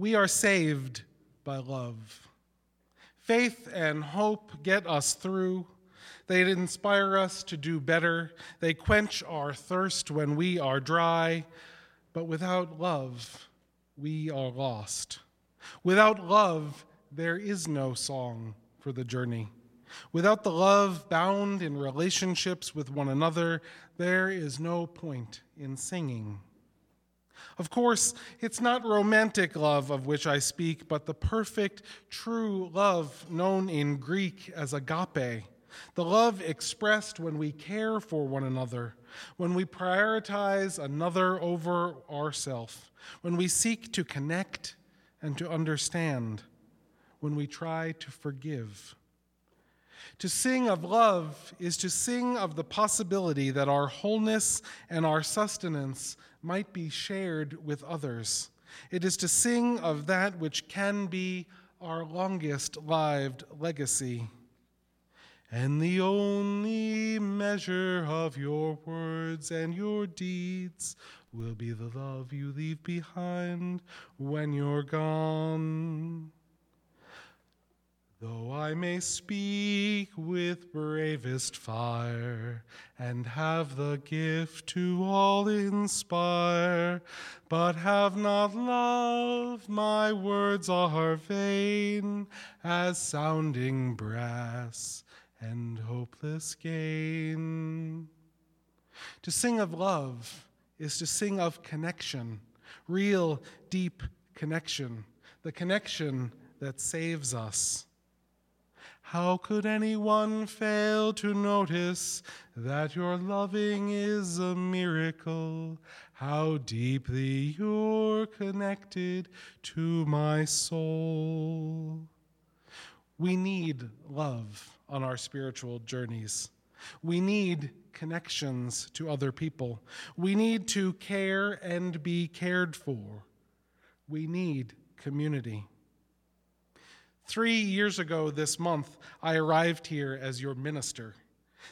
We are saved by love. Faith and hope get us through. They inspire us to do better. They quench our thirst when we are dry. But without love, we are lost. Without love, there is no song for the journey. Without the love bound in relationships with one another, there is no point in singing. Of course, it's not romantic love of which I speak, but the perfect, true love known in Greek as agape. The love expressed when we care for one another, when we prioritize another over ourself, when we seek to connect and to understand, when we try to forgive. To sing of love is to sing of the possibility that our wholeness and our sustenance might be shared with others. It is to sing of that which can be our longest lived legacy. And the only measure of your words and your deeds will be the love you leave behind when you're gone. Though I may speak with bravest fire and have the gift to all inspire, but have not love, my words are vain as sounding brass and hopeless gain. To sing of love is to sing of connection, real, deep connection, the connection that saves us. How could anyone fail to notice that your loving is a miracle? How deeply you're connected to my soul. We need love on our spiritual journeys. We need connections to other people. We need to care and be cared for. We need community. Three years ago this month, I arrived here as your minister.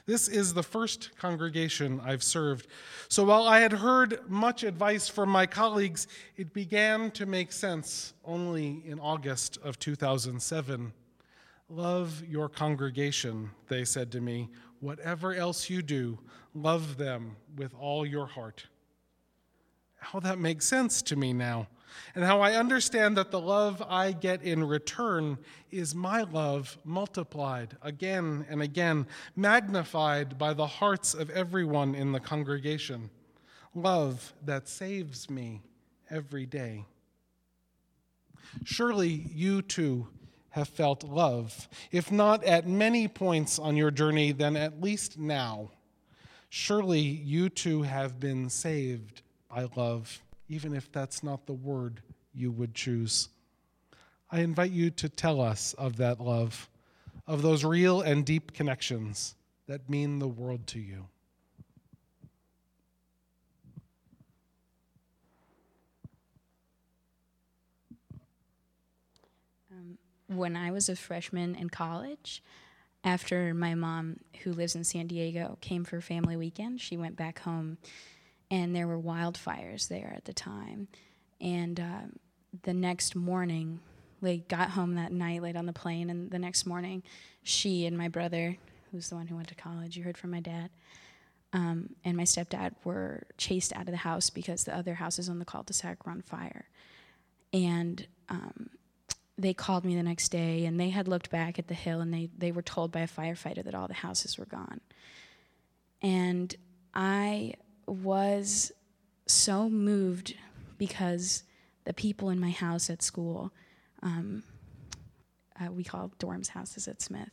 This is the first congregation I've served. So while I had heard much advice from my colleagues, it began to make sense only in August of 2007. Love your congregation, they said to me. Whatever else you do, love them with all your heart. How that makes sense to me now and how I understand that the love I get in return is my love multiplied again and again, magnified by the hearts of everyone in the congregation. Love that saves me every day. Surely you too have felt love, if not at many points on your journey, then at least now. Surely you too have been saved by love even if that's not the word you would choose. I invite you to tell us of that love, of those real and deep connections that mean the world to you. Um, when I was a freshman in college, after my mom, who lives in San Diego, came for family weekend, she went back home and there were wildfires there at the time. And uh, the next morning, they got home that night, laid on the plane, and the next morning, she and my brother, who's the one who went to college, you heard from my dad, um, and my stepdad were chased out of the house because the other houses on the cul-de-sac were on fire. And um, they called me the next day, and they had looked back at the hill, and they, they were told by a firefighter that all the houses were gone. And I was so moved because the people in my house at school, um, uh, we call dorms houses at Smith,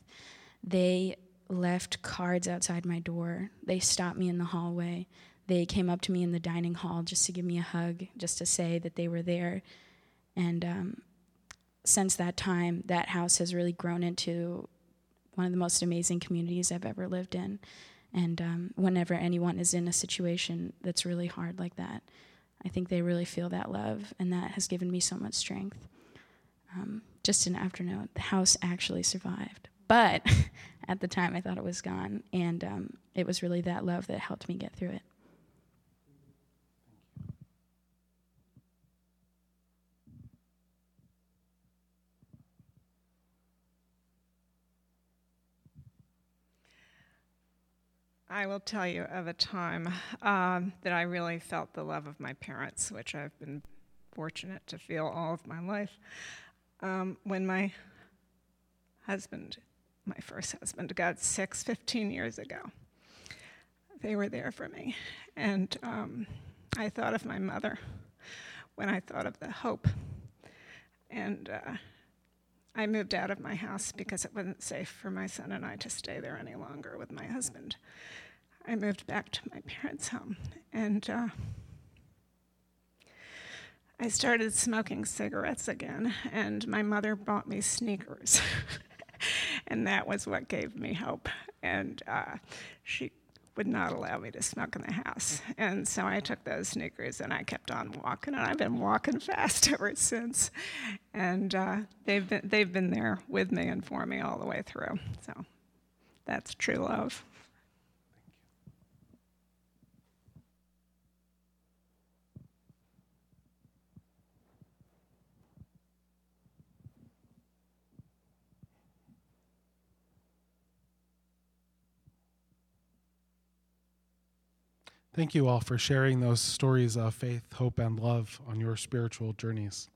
they left cards outside my door. They stopped me in the hallway. They came up to me in the dining hall just to give me a hug, just to say that they were there. And um, since that time, that house has really grown into one of the most amazing communities I've ever lived in. And um, whenever anyone is in a situation that's really hard like that, I think they really feel that love, and that has given me so much strength. Um, just an afternote, the house actually survived. But at the time, I thought it was gone, and um, it was really that love that helped me get through it. I will tell you of a time um, that I really felt the love of my parents, which I've been fortunate to feel all of my life. Um, when my husband, my first husband, got sick 15 years ago, they were there for me. And um, I thought of my mother when I thought of the hope. And uh, I moved out of my house because it wasn't safe for my son and I to stay there any longer with my husband. I moved back to my parents' home and uh, I started smoking cigarettes again, and my mother bought me sneakers. and that was what gave me hope. And uh, she would not allow me to smoke in the house. And so I took those sneakers and I kept on walking, and I've been walking fast ever since. And uh, they've, been, they've been there with me and for me all the way through. So that's true love. Thank you all for sharing those stories of faith, hope, and love on your spiritual journeys.